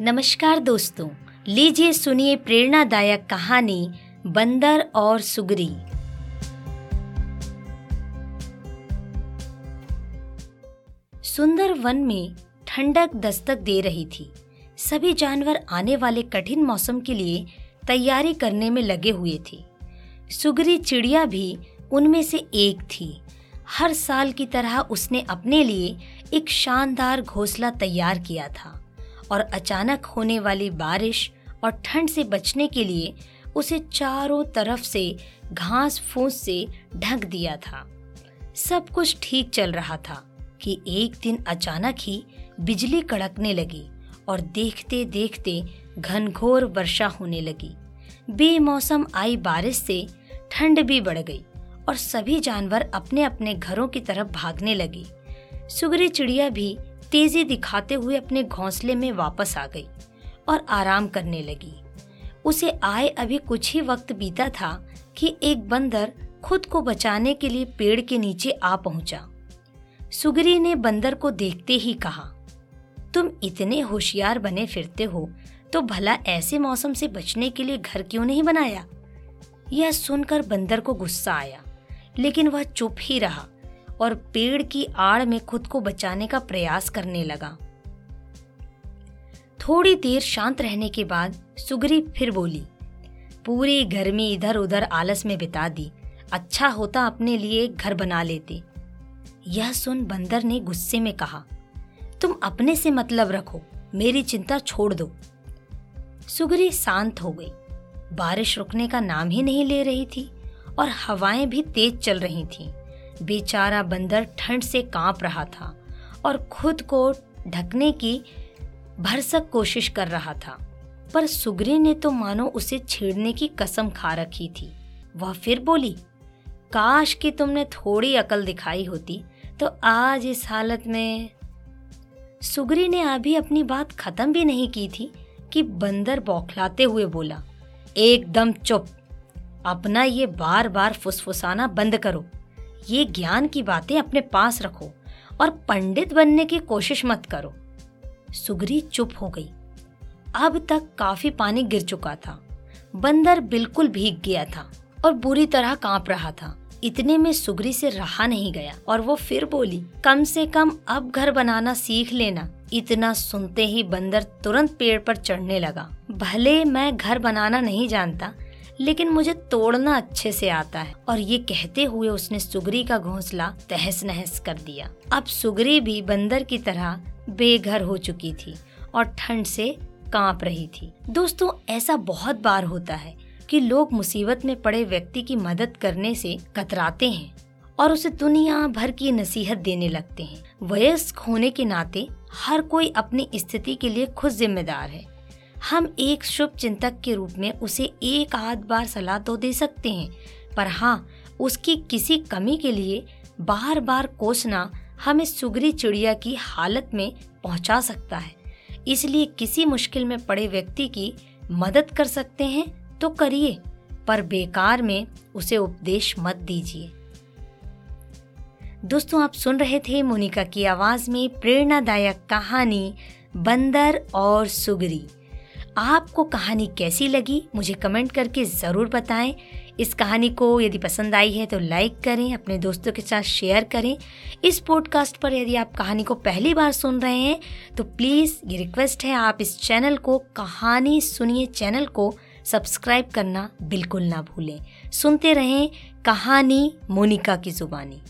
नमस्कार दोस्तों, लीजिए सुनिए प्रेरणादायक कहानी बंदर और सुगरी। सुंदर वन में ठंडक दस्तक दे रही थी। सभी जानवर आने वाले कठिन मौसम के लिए तैयारी करने में लगे हुए थे। सुगरी चिड़िया भी उनमें से एक थी। हर साल की तरह उसने अपने लिए एक शानदार घोंसला तैयार किया था। और अचानक होने वाली बारिश और ठंड से बचने के लिए उसे चारों तरफ़ से घास फूस से ढक दिया था। सब कुछ ठीक चल रहा था कि एक दिन अचानक ही बिजली कड़कने लगी और देखते देखते घनघोर वर्षा होने लगी। बेमौसम आई बारिश से ठंड भी बढ़ गई और सभी जानवर अपने अपने घरों की तरफ़ भागने लगे। सुगरी चिड़िया भी तेज़ी दिखाते हुए अपने घोंसले में वापस आ गई और आराम करने लगी। उसे आए अभी कुछ ही वक्त बीता था कि एक बंदर खुद को बचाने के लिए पेड़ के नीचे आ पहुँचा। सुगरी ने बंदर को देखते ही कहा, तुम इतने होशियार बने फिरते हो तो भला ऐसे मौसम से बचने के लिए घर क्यों नहीं बनाया? यह सुनकर बंदर को गुस्सा आया, लेकिन वह चुप ही रहा। और पेड़ की आड़ में खुद को बचाने का प्रयास करने लगा। थोड़ी देर शांत रहने के बाद सुगरी फिर बोली, पूरी गर्मी इधर उधर आलस में बिता दी। अच्छा होता अपने लिए घर बना लेते। यह सुन बंदर ने गुस्से में कहा, तुम अपने से मतलब रखो, मेरी चिंता छोड़ दो। सुगरी शांत हो गई। बारिश रुकने का नाम ही नहीं ले रही थी और हवाएँ भी तेज चल रही थीं। बेचारा बंदर ठंड से काँप रहा था और खुद को ढकने की भरसक कोशिश कर रहा था। पर सुगरी ने तो मानो उसे छेड़ने की कसम खा रखी थी। वह फिर बोली, काश कि तुमने थोड़ी अकल दिखाई होती तो आज इस हालत में सुगरी ने अभी अपनी बात खत्म भी नहीं की थी कि बंदर बौखलाते हुए बोला, एकदम चुप, अपना ये बार बार फुसफुसाना बंद करो। ये ज्ञान की बातें अपने पास रखो और पंडित बनने की कोशिश मत करो। सुगरी चुप हो गई। अब तक काफ़ी पानी गिर चुका था। बंदर बिल्कुल भीग गया था और बुरी तरह काँप रहा था। इतने में सुगरी से रहा नहीं गया और वो फिर बोली, कम से कम अब घर बनाना सीख लेना। इतना सुनते ही बंदर तुरंत पेड़ पर चढ़ने लगा। भले मैं घर बनाना नहीं जानता लेकिन मुझे तोड़ना अच्छे से आता है। और ये कहते हुए उसने सुगरी का घोंसला तहस नहस कर दिया। अब सुगरी भी बंदर की तरह बेघर हो चुकी थी और ठंड से काँप रही थी। दोस्तों, ऐसा बहुत बार होता है कि लोग मुसीबत में पड़े व्यक्ति की मदद करने से कतराते हैं और उसे दुनिया भर की नसीहत देने लगते हैं। वयस्क होने के नाते हर कोई अपनी स्थिति के लिए खुद जिम्मेदार है। हम एक शुभ चिंतक के रूप में उसे एक आध बार सलाह तो दे सकते हैं, पर हाँ उसकी किसी कमी के लिए बार बार कोसना हमें सुगरी चिड़िया की हालत में पहुँचा सकता है। इसलिए किसी मुश्किल में पड़े व्यक्ति की मदद कर सकते हैं तो करिए, पर बेकार में उसे उपदेश मत दीजिए। दोस्तों, आप सुन रहे थे मोनिका की आवाज़ में प्रेरणादायक कहानी, बंदर और सुगरी। आपको कहानी कैसी लगी, मुझे कमेंट करके ज़रूर बताएँ। इस कहानी को यदि पसंद आई है तो लाइक करें, अपने दोस्तों के साथ शेयर करें। इस पॉडकास्ट पर यदि आप कहानी को पहली बार सुन रहे हैं तो प्लीज़ ये रिक्वेस्ट है, आप इस चैनल को, कहानी सुनिए चैनल को सब्सक्राइब करना बिल्कुल ना भूलें। सुनते रहें कहानी मोनिका की जुबानी।